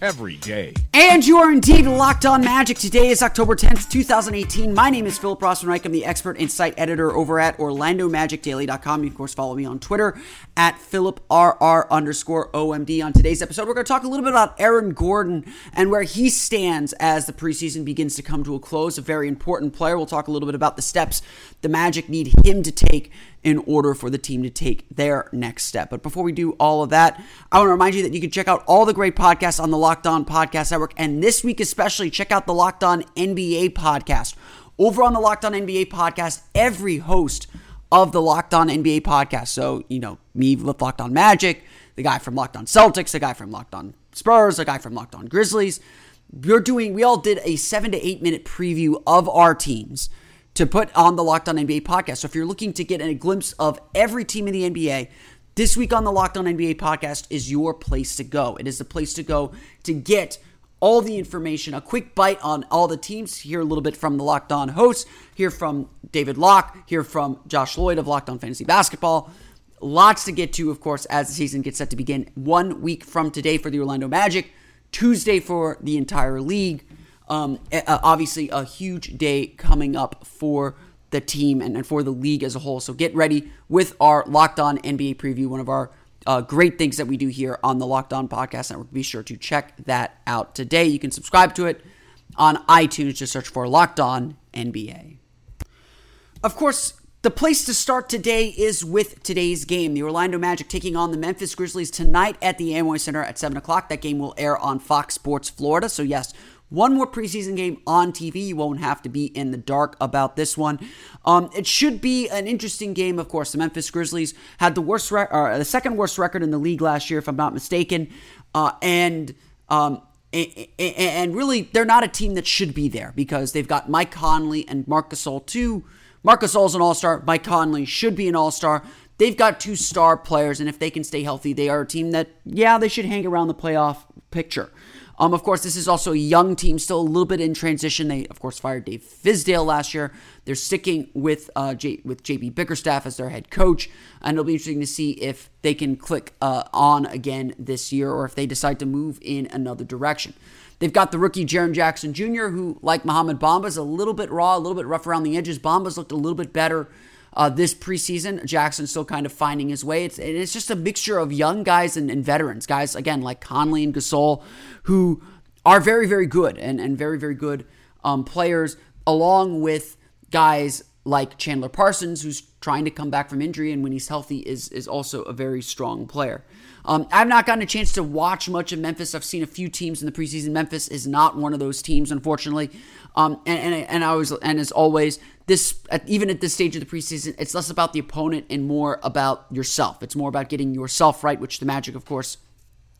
every day. And you are indeed locked on magic. Today is October 10th, 2018. My name is Philip Rossman-Reich. I'm the expert site editor over at OrlandoMagicDaily.com. You, of course, follow me on Twitter at PhilipRR underscore OMD. On today's episode, we're going to talk a little bit about Aaron Gordon and where he stands as the preseason begins to come to a close. A very important player. We'll talk a little bit about the steps the Magic need him to take in order for the team to take their next step. But before we do all of that, I want to remind you that you can check out all the great podcasts on the Locked On Podcast Network. And this week, especially, check out the Locked On NBA podcast. Over on the Locked On NBA podcast, every host of the Locked On NBA podcast. So, you know, me with Locked On Magic, the guy from Locked On Celtics, the guy from Locked On Spurs, the guy from Locked On Grizzlies. We're doing, we all did a seven to eight minute preview of our teams to put on the Locked On NBA podcast. So if you're looking to get a glimpse of every team in the NBA, this week on the Locked On NBA podcast is your place to go. It is the place to go to get all the information, a quick bite on all the teams, hear a little bit from the Locked On hosts, hear from David Locke, hear from Josh Lloyd of Locked On Fantasy Basketball. Lots to get to, of course, as the season gets set to begin. One week from today for the Orlando Magic, Tuesday for the entire league. Um, obviously, a huge day coming up for the team and, and, for the league as a whole. So get ready with our Locked On NBA preview, one of our uh, great things that we do here on the Locked On Podcast Network. Be sure to check that out today. You can subscribe to it on iTunes. Just search for Locked On NBA. Of course, the place to start today is with today's game. The Orlando Magic taking on the Memphis Grizzlies tonight at the Amway Center at 7 o'clock. That game will air on Fox Sports Florida. So, yes, one more preseason game on TV. You won't have to be in the dark about this one. Um, it should be an interesting game. Of course, the Memphis Grizzlies had the worst, or the second worst record in the league last year, if I'm not mistaken, uh, and. Um, and really, they're not a team that should be there because they've got Mike Conley and Marc Gasol, two. Marc Gasol's an all star. Mike Conley should be an all star. They've got two star players, and if they can stay healthy, they are a team that, yeah, they should hang around the playoff picture. Um, of course, this is also a young team, still a little bit in transition. They, of course, fired Dave Fizdale last year. They're sticking with uh, J- with JB Bickerstaff as their head coach, and it'll be interesting to see if they can click uh, on again this year or if they decide to move in another direction. They've got the rookie Jaren Jackson Jr., who, like Mohamed Bamba, is a little bit raw, a little bit rough around the edges. Bamba's looked a little bit better uh, this preseason. Jackson's still kind of finding his way. It's it's just a mixture of young guys and, and veterans, guys again like Conley and Gasol, who are very very good and and very very good um, players, along with guys like Chandler Parsons, who's trying to come back from injury and when he's healthy is is also a very strong player. Um, I've not gotten a chance to watch much of Memphis. I've seen a few teams in the preseason. Memphis is not one of those teams, unfortunately. Um, and, and and I was and as always, this even at this stage of the preseason, it's less about the opponent and more about yourself. It's more about getting yourself right, which the Magic, of course,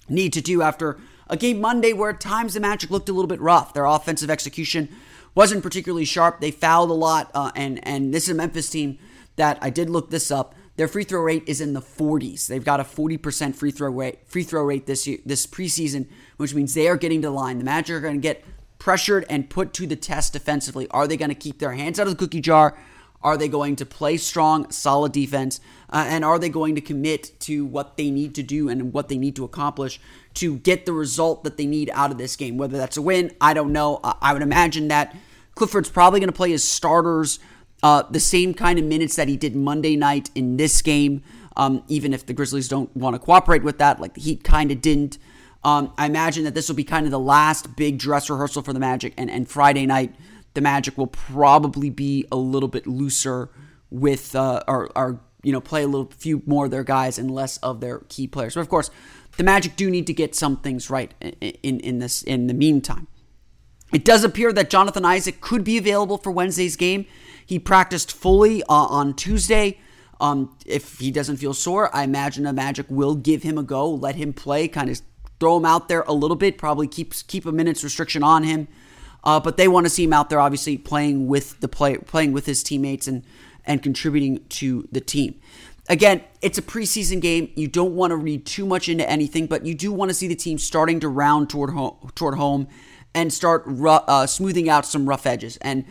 need to do after a game Monday where at times the Magic looked a little bit rough. Their offensive execution wasn't particularly sharp. They fouled a lot, uh, and and this is a Memphis team that I did look this up. Their free throw rate is in the 40s. They've got a 40% free throw rate free throw rate this year, this preseason, which means they are getting to the line. The Magic are going to get pressured and put to the test defensively. Are they going to keep their hands out of the cookie jar? Are they going to play strong, solid defense? Uh, and are they going to commit to what they need to do and what they need to accomplish to get the result that they need out of this game? Whether that's a win, I don't know. I would imagine that Clifford's probably going to play his starters uh, the same kind of minutes that he did Monday night in this game, um, even if the Grizzlies don't want to cooperate with that, like the Heat kind of didn't. Um, I imagine that this will be kind of the last big dress rehearsal for the Magic, and, and Friday night, the Magic will probably be a little bit looser with, uh, or, or, you know, play a little few more of their guys and less of their key players. But of course, the Magic do need to get some things right in, in, in this in the meantime. It does appear that Jonathan Isaac could be available for Wednesday's game. He practiced fully uh, on Tuesday. Um, if he doesn't feel sore, I imagine the Magic will give him a go, let him play, kind of throw him out there a little bit, probably keep keep a minutes restriction on him. Uh, but they want to see him out there, obviously playing with the play, playing with his teammates and and contributing to the team. Again, it's a preseason game. You don't want to read too much into anything, but you do want to see the team starting to round toward home, toward home and start uh, smoothing out some rough edges. And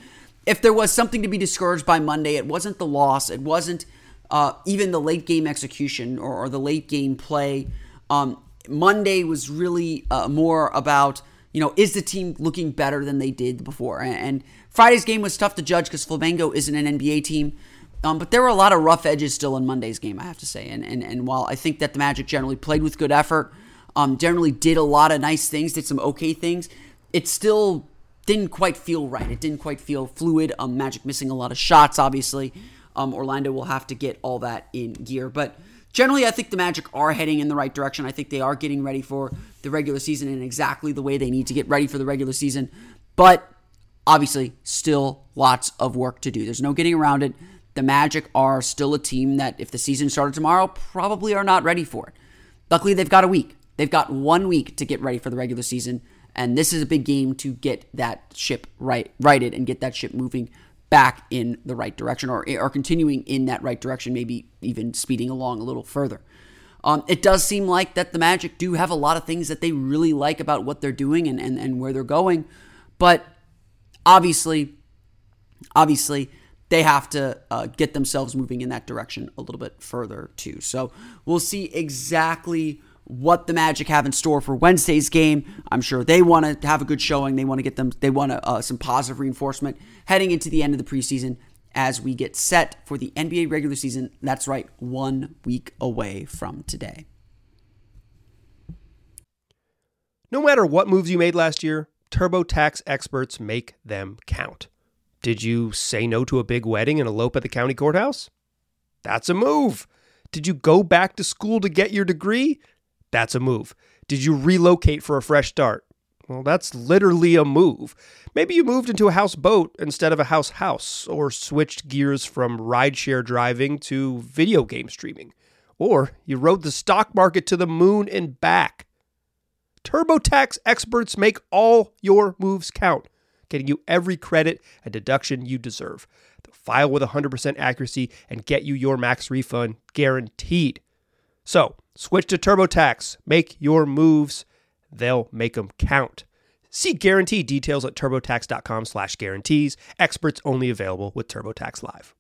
if there was something to be discouraged by Monday, it wasn't the loss. It wasn't uh, even the late game execution or, or the late game play. Um, Monday was really uh, more about, you know, is the team looking better than they did before? And, and Friday's game was tough to judge because Flamengo isn't an NBA team. Um, but there were a lot of rough edges still in Monday's game, I have to say. And, and, and while I think that the Magic generally played with good effort, um, generally did a lot of nice things, did some okay things, it still didn't quite feel right. It didn't quite feel fluid. Um, Magic missing a lot of shots, obviously. Um, Orlando will have to get all that in gear. But generally, I think the Magic are heading in the right direction. I think they are getting ready for the regular season in exactly the way they need to get ready for the regular season. But obviously, still lots of work to do. There's no getting around it. The Magic are still a team that, if the season started tomorrow, probably are not ready for it. Luckily, they've got a week. They've got one week to get ready for the regular season. And this is a big game to get that ship right righted and get that ship moving back in the right direction or, or continuing in that right direction, maybe even speeding along a little further. Um, it does seem like that the Magic do have a lot of things that they really like about what they're doing and, and, and where they're going. But obviously, obviously, they have to uh, get themselves moving in that direction a little bit further too. So we'll see exactly what the Magic have in store for Wednesday's game. I'm sure they want to have a good showing. They want to get them. They want uh, some positive reinforcement heading into the end of the preseason as we get set for the NBA regular season. That's right, one week away from today. No matter what moves you made last year, TurboTax experts make them count. Did you say no to a big wedding and elope at the county courthouse? That's a move. Did you go back to school to get your degree? That's a move. Did you relocate for a fresh start? Well, that's literally a move. Maybe you moved into a houseboat instead of a house house, or switched gears from rideshare driving to video game streaming, or you rode the stock market to the moon and back. TurboTax experts make all your moves count, getting you every credit and deduction you deserve. They'll file with 100% accuracy and get you your max refund guaranteed. So, Switch to TurboTax. Make your moves. They'll make them count. See guarantee details at turbotax.com slash guarantees. Experts only available with TurboTax Live.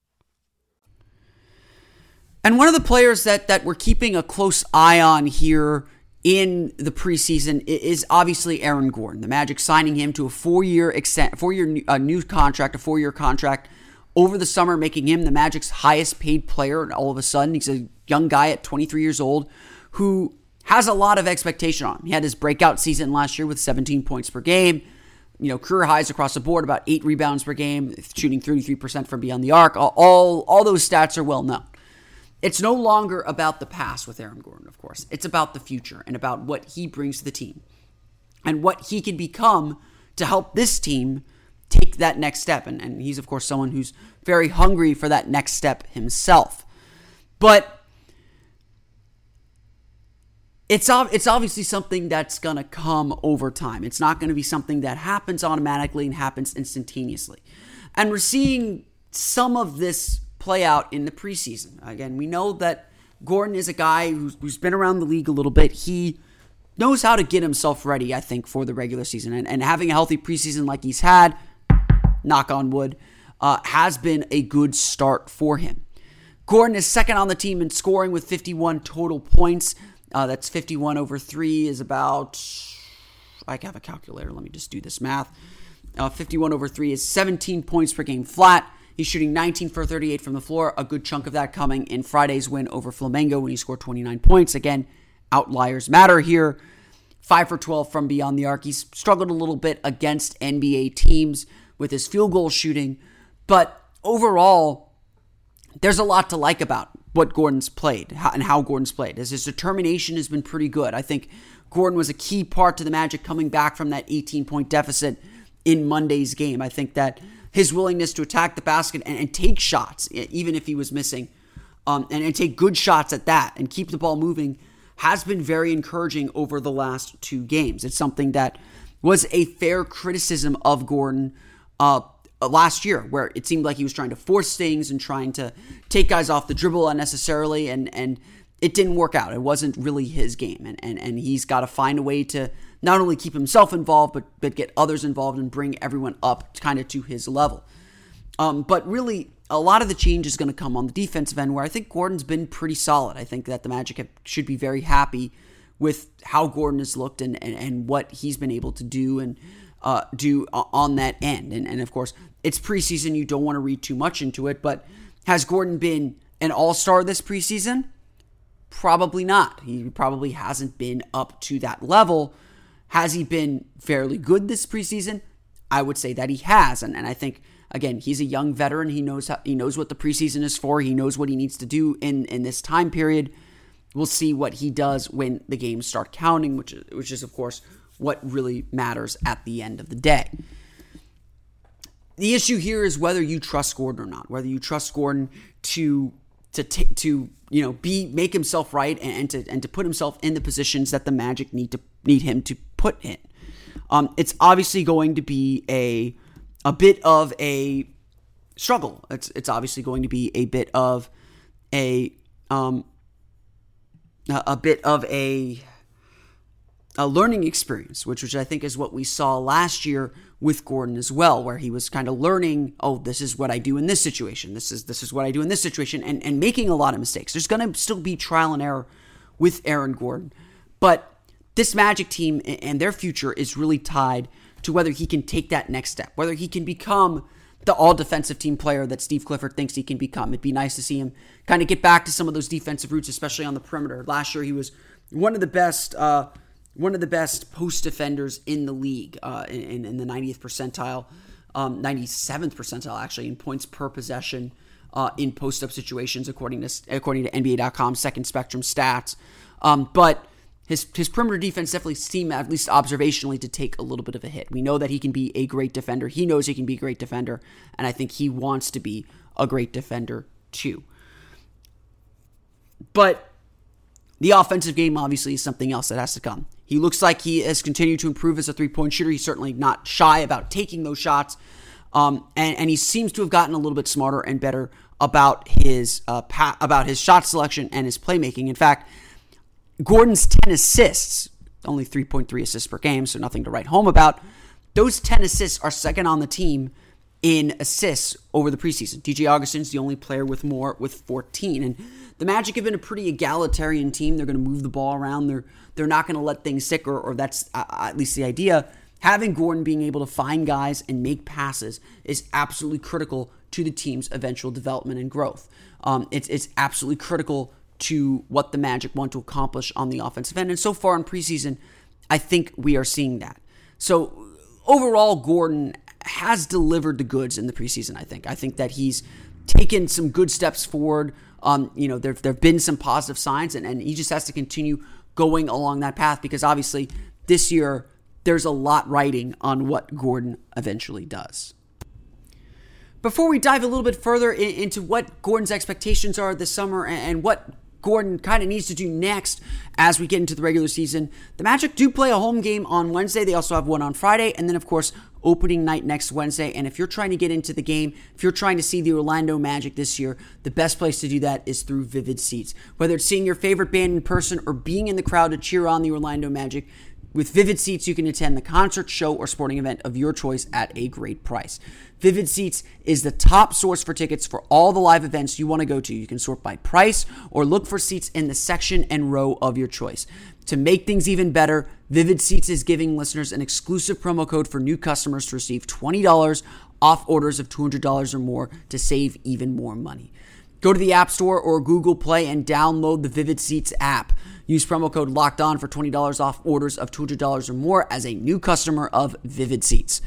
And one of the players that, that we're keeping a close eye on here in the preseason is obviously Aaron Gordon. The Magic signing him to a four-year extent, four-year uh, new contract, a four-year contract over the summer, making him the Magic's highest paid player. And all of a sudden, he's a young guy at 23 years old who has a lot of expectation on him. He had his breakout season last year with 17 points per game. You know, career highs across the board, about eight rebounds per game, shooting 33% from beyond the arc. All, all, those stats are well known. It's no longer about the past with Aaron Gordon, of course. It's about the future and about what he brings to the team and what he can become to help this team take that next step. And, and he's, of course, someone who's very hungry for that next step himself. But it's it's obviously something that's going to come over time. It's not going to be something that happens automatically and happens instantaneously. And we're seeing some of this play out in the preseason. Again, we know that Gordon is a guy who's, who's been around the league a little bit. He knows how to get himself ready, I think, for the regular season. And, and having a healthy preseason like he's had, knock on wood, uh, has been a good start for him. Gordon is second on the team in scoring with 51 total points. Uh, that's 51 over 3 is about, I have a calculator. Let me just do this math. Uh, 51 over 3 is 17 points per game flat. He's shooting 19 for 38 from the floor. A good chunk of that coming in Friday's win over Flamengo when he scored 29 points. Again, outliers matter here. 5 for 12 from beyond the arc. He's struggled a little bit against NBA teams with his field goal shooting, but overall, there's a lot to like about what Gordon's played and how Gordon's played. As his determination has been pretty good. I think Gordon was a key part to the Magic coming back from that 18 point deficit in Monday's game. I think that his willingness to attack the basket and, and take shots, even if he was missing, um, and, and take good shots at that and keep the ball moving has been very encouraging over the last two games. It's something that was a fair criticism of Gordon uh, last year, where it seemed like he was trying to force things and trying to take guys off the dribble unnecessarily, and and it didn't work out. It wasn't really his game, and and, and he's got to find a way to not only keep himself involved, but but get others involved and bring everyone up kind of to his level. Um, but really, a lot of the change is going to come on the defensive end, where I think Gordon's been pretty solid. I think that the Magic have, should be very happy with how Gordon has looked and, and, and what he's been able to do and uh, do on that end. And, and of course, it's preseason. You don't want to read too much into it, but has Gordon been an all star this preseason? Probably not. He probably hasn't been up to that level. Has he been fairly good this preseason? I would say that he has. And, and I think again, he's a young veteran. He knows how, he knows what the preseason is for. He knows what he needs to do in in this time period. We'll see what he does when the games start counting, which is, which is of course what really matters at the end of the day. The issue here is whether you trust Gordon or not. Whether you trust Gordon to to t- to you know be make himself right and, and, to and to put himself in the positions that the Magic need to need him to put in. Um, it's obviously going to be a a bit of a struggle. It's it's obviously going to be a bit of a um a bit of a a learning experience, which which I think is what we saw last year with Gordon as well, where he was kind of learning, oh, this is what I do in this situation. This is this is what I do in this situation, and and making a lot of mistakes. There's going to still be trial and error with Aaron Gordon, but this Magic team and their future is really tied to whether he can take that next step, whether he can become the all defensive team player that Steve Clifford thinks he can become. It'd be nice to see him kind of get back to some of those defensive roots, especially on the perimeter. Last year, he was one of the best. Uh, one of the best post defenders in the league uh, in, in, the 90th percentile, um, 97th percentile actually in points per possession uh, in post up situations according to according to NBA.com second spectrum stats. Um, but his his perimeter defense definitely seemed, at least observationally, to take a little bit of a hit. We know that he can be a great defender. He knows he can be a great defender, and I think he wants to be a great defender too. But the offensive game obviously is something else that has to come. He looks like he has continued to improve as a three point shooter. He's certainly not shy about taking those shots, um, and, and he seems to have gotten a little bit smarter and better about his uh, pa- about his shot selection and his playmaking. In fact Gordon's 10 assists, only 3.3 assists per game, so nothing to write home about. Those 10 assists are second on the team in assists over the preseason. DJ Augustin's the only player with more with 14. And the Magic have been a pretty egalitarian team. They're going to move the ball around. They're they're not going to let things stick, or, or that's uh, at least the idea. Having Gordon being able to find guys and make passes is absolutely critical to the team's eventual development and growth. Um, it's it's absolutely critical to what the Magic want to accomplish on the offensive end. And so far in preseason, I think we are seeing that. So overall, Gordon has delivered the goods in the preseason. I think. I think that he's taken some good steps forward. Um, you know, there there have been some positive signs, and, and he just has to continue going along that path because obviously this year there's a lot writing on what Gordon eventually does. Before we dive a little bit further into what Gordon's expectations are this summer and what Gordon kind of needs to do next as we get into the regular season. The Magic do play a home game on Wednesday. They also have one on Friday. And then, of course, opening night next Wednesday. And if you're trying to get into the game, if you're trying to see the Orlando Magic this year, the best place to do that is through Vivid Seats. Whether it's seeing your favorite band in person or being in the crowd to cheer on the Orlando Magic, with Vivid Seats, you can attend the concert, show, or sporting event of your choice at a great price. Vivid Seats is the top source for tickets for all the live events you want to go to. You can sort by price or look for seats in the section and row of your choice. To make things even better, Vivid Seats is giving listeners an exclusive promo code for new customers to receive $20 off orders of $200 or more to save even more money. Go to the App Store or Google Play and download the Vivid Seats app. Use promo code locked on for $20 off orders of $200 or more as a new customer of Vivid Seats.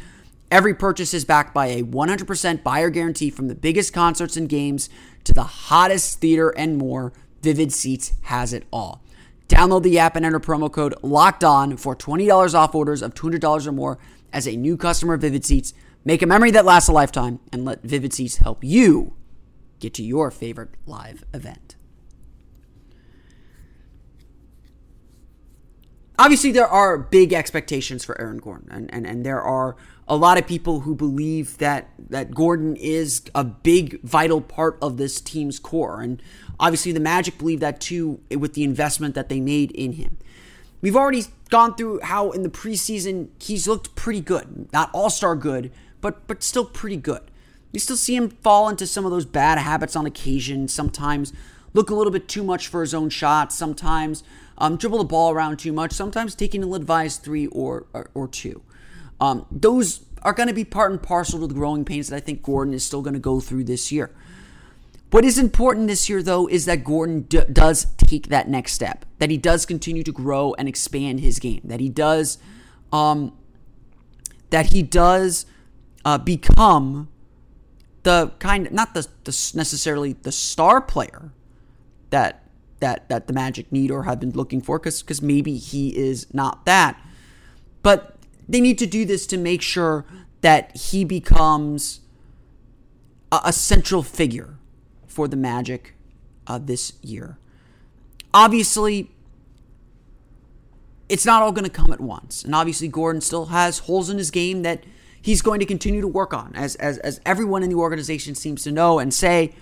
Every purchase is backed by a 100% buyer guarantee from the biggest concerts and games to the hottest theater and more. Vivid Seats has it all. Download the app and enter promo code LOCKED ON for $20 off orders of $200 or more as a new customer of Vivid Seats. Make a memory that lasts a lifetime and let Vivid Seats help you get to your favorite live event. Obviously, there are big expectations for Aaron Gordon, and, and, and there are a lot of people who believe that, that Gordon is a big, vital part of this team's core. And obviously, the Magic believe that too with the investment that they made in him. We've already gone through how in the preseason he's looked pretty good. Not all star good, but but still pretty good. You still see him fall into some of those bad habits on occasion. Sometimes look a little bit too much for his own shot. Sometimes um, dribble the ball around too much. Sometimes taking an advised three or or, or two. Um, those are going to be part and parcel to the growing pains that I think Gordon is still going to go through this year. What is important this year, though, is that Gordon d- does take that next step, that he does continue to grow and expand his game, that he does, um, that he does uh, become the kind, not the, the necessarily the star player that that that the Magic need or have been looking for, because because maybe he is not that, but they need to do this to make sure that he becomes a, a central figure for the Magic uh, this year. Obviously, it's not all going to come at once. And obviously, Gordon still has holes in his game that he's going to continue to work on, as, as, as everyone in the organization seems to know and say,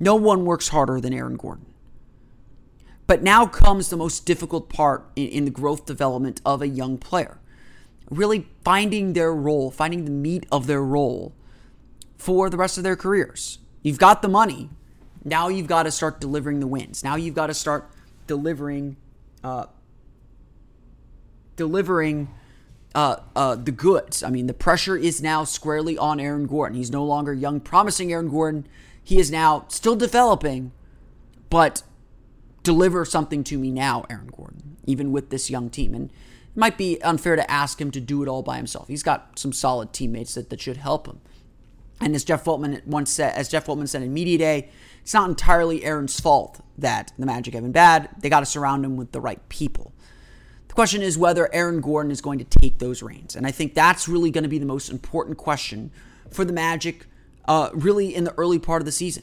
no one works harder than Aaron Gordon. But now comes the most difficult part in, in the growth development of a young player. Really finding their role, finding the meat of their role for the rest of their careers. You've got the money. Now you've got to start delivering the wins. Now you've got to start delivering, uh, delivering uh, uh, the goods. I mean, the pressure is now squarely on Aaron Gordon. He's no longer young, promising Aaron Gordon. He is now still developing, but deliver something to me now, Aaron Gordon, even with this young team. And it might be unfair to ask him to do it all by himself. He's got some solid teammates that, that should help him. And as Jeff Weltman once said, as Jeff Weltman said in media day, it's not entirely Aaron's fault that the Magic have been bad. They got to surround him with the right people. The question is whether Aaron Gordon is going to take those reins, and I think that's really going to be the most important question for the Magic, uh, really in the early part of the season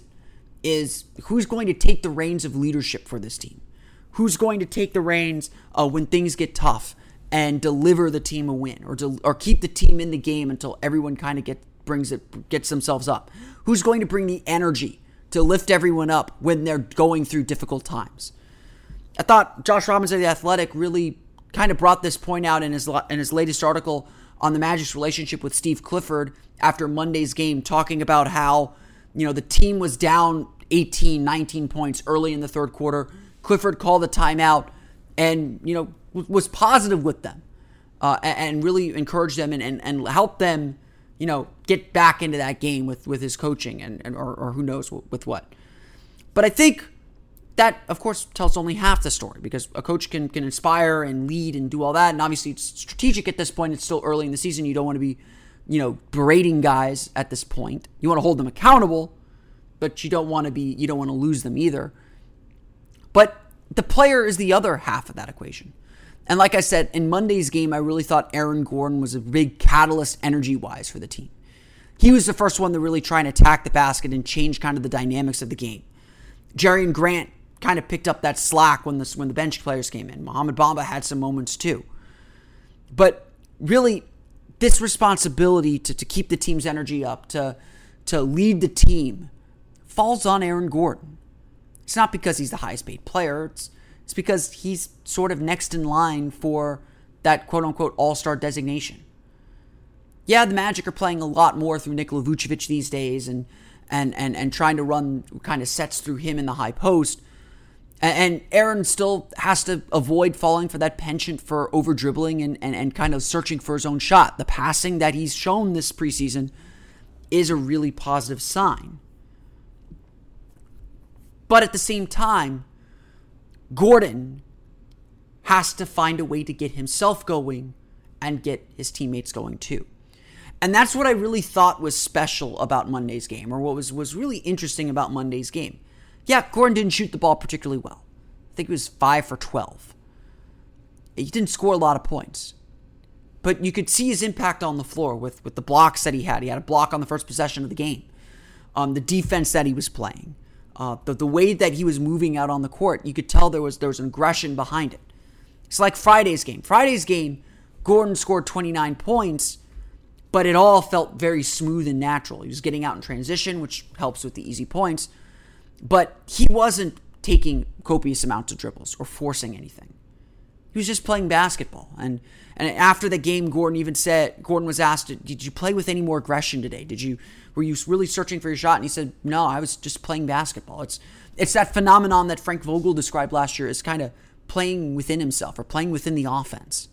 is who's going to take the reins of leadership for this team? Who's going to take the reins uh, when things get tough and deliver the team a win, or to, or keep the team in the game until everyone kind of get brings it gets themselves up? Who's going to bring the energy to lift everyone up when they're going through difficult times? I thought Josh Robbins of the Athletic really kind of brought this point out in his in his latest article on the Magic's relationship with Steve Clifford after Monday's game, talking about how you know the team was down 18, 19 points early in the third quarter. Clifford called a timeout and, you know, was positive with them uh, and really encouraged them and, and, and helped them, you know, get back into that game with, with his coaching and, and or, or who knows with what. But I think that, of course, tells only half the story because a coach can, can inspire and lead and do all that. And obviously, it's strategic at this point. It's still early in the season. You don't want to be, you know, berating guys at this point. You want to hold them accountable but you don't want to be you don't want to lose them either. But the player is the other half of that equation. And like I said, in Monday's game, I really thought Aaron Gordon was a big catalyst energy wise for the team. He was the first one to really try and attack the basket and change kind of the dynamics of the game. Jerian Grant kind of picked up that slack when the, when the bench players came in. Mohamed Bamba had some moments too. But really, this responsibility to, to keep the team's energy up, to, to lead the team, falls on Aaron Gordon. It's not because he's the highest paid player, it's, it's because he's sort of next in line for that quote unquote all star designation. Yeah, the Magic are playing a lot more through Nikola Vucevic these days and, and, and, and trying to run kind of sets through him in the high post. And Aaron still has to avoid falling for that penchant for over dribbling and, and, and kind of searching for his own shot. The passing that he's shown this preseason is a really positive sign. But at the same time, Gordon has to find a way to get himself going and get his teammates going too. And that's what I really thought was special about Monday's game, or what was, was really interesting about Monday's game. Yeah, Gordon didn't shoot the ball particularly well. I think it was 5 for 12. he didn't score a lot of points. But you could see his impact on the floor with, with the blocks that he had. He had a block on the first possession of the game. Um, the defense that he was playing, uh, the, the way that he was moving out on the court, you could tell there was there was an aggression behind it. It's like Friday's game. Friday's game, Gordon scored 29 points, but it all felt very smooth and natural. He was getting out in transition, which helps with the easy points, but he wasn't taking copious amounts of dribbles or forcing anything. He was just playing basketball. And and after the game, Gordon even said Gordon was asked, "Did you play with any more aggression today? Did you were you really searching for your shot?" And he said, "No, I was just playing basketball." It's it's that phenomenon that Frank Vogel described last year as kind of playing within himself or playing within the offense.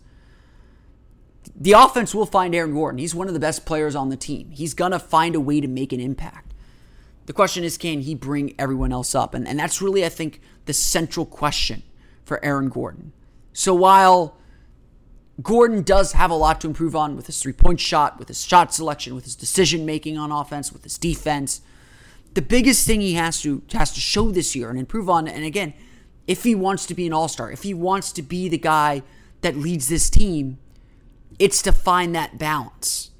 The offense will find Aaron Gordon. He's one of the best players on the team. He's gonna find a way to make an impact. The question is, can he bring everyone else up? And, and that's really, I think, the central question for Aaron Gordon. So while Gordon does have a lot to improve on with his three point shot, with his shot selection, with his decision making on offense, with his defense. The biggest thing he has to has to show this year and improve on, and again, if he wants to be an all star, if he wants to be the guy that leads this team, it's to find that balance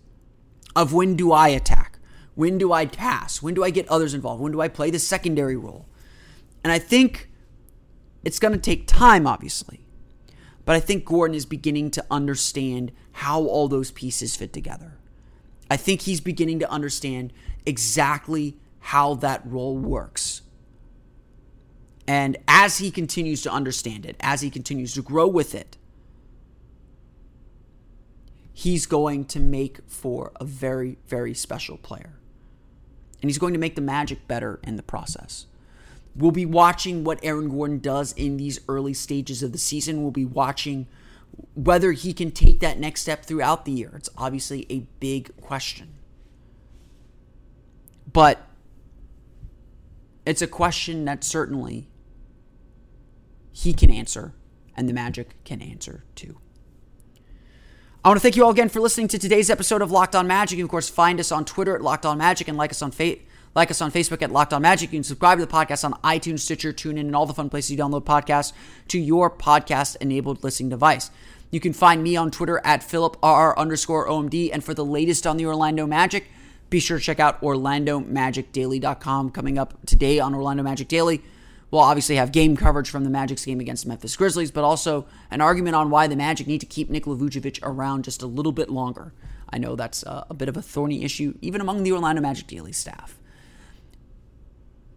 of when do I attack, when do I pass, when do I get others involved, when do I play the secondary role, and I think it's going to take time, obviously. But I think Gordon is beginning to understand how all those pieces fit together. I think he's beginning to understand exactly how that role works. And as he continues to understand it, as he continues to grow with it, he's going to make for a very, very special player. And he's going to make the Magic better in the process. We'll be watching what Aaron Gordon does in these early stages of the season. We'll be watching whether he can take that next step throughout the year. It's obviously a big question. But it's a question that certainly he can answer and the Magic can answer too. I want to thank you all again for listening to today's episode of Locked On Magic. And of course, find us on Twitter at Locked On Magic and like us on like us on Facebook at Locked On Magic. You can subscribe to the podcast on iTunes, Stitcher, TuneIn, and all the fun places you download podcasts to your podcast-enabled listening device. You can find me on Twitter at PhilipRR underscore OMD. And for the latest on the Orlando Magic, be sure to check out OrlandoMagicDaily.com. Coming up today on Orlando Magic Daily, we'll obviously have game coverage from the Magic's game against the Memphis Grizzlies, but also an argument on why the Magic need to keep Nikola Vucevic around just a little bit longer. I know that's a, a bit of a thorny issue, even among the Orlando Magic Daily staff.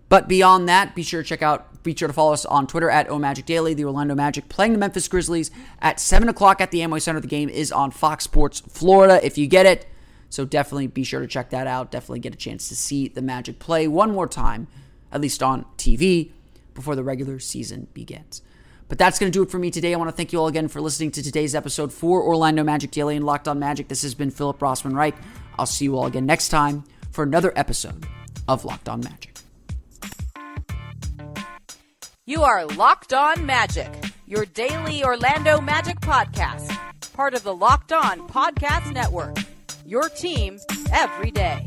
But beyond that, be sure to check out, be sure to follow us on Twitter at OMagic Daily, the Orlando Magic playing the Memphis Grizzlies at 7 o'clock at the Amway Center. The game is on Fox Sports Florida if you get it. So definitely be sure to check that out. Definitely get a chance to see the Magic play one more time, at least on TV, before the regular season begins. But that's going to do it for me today. I want to thank you all again for listening to today's episode for Orlando Magic Daily and Locked On Magic. This has been Philip Rossman Reich. I'll see you all again next time for another episode of Locked On Magic. You are Locked On Magic, your daily Orlando Magic podcast, part of the Locked On Podcast Network. Your team every day.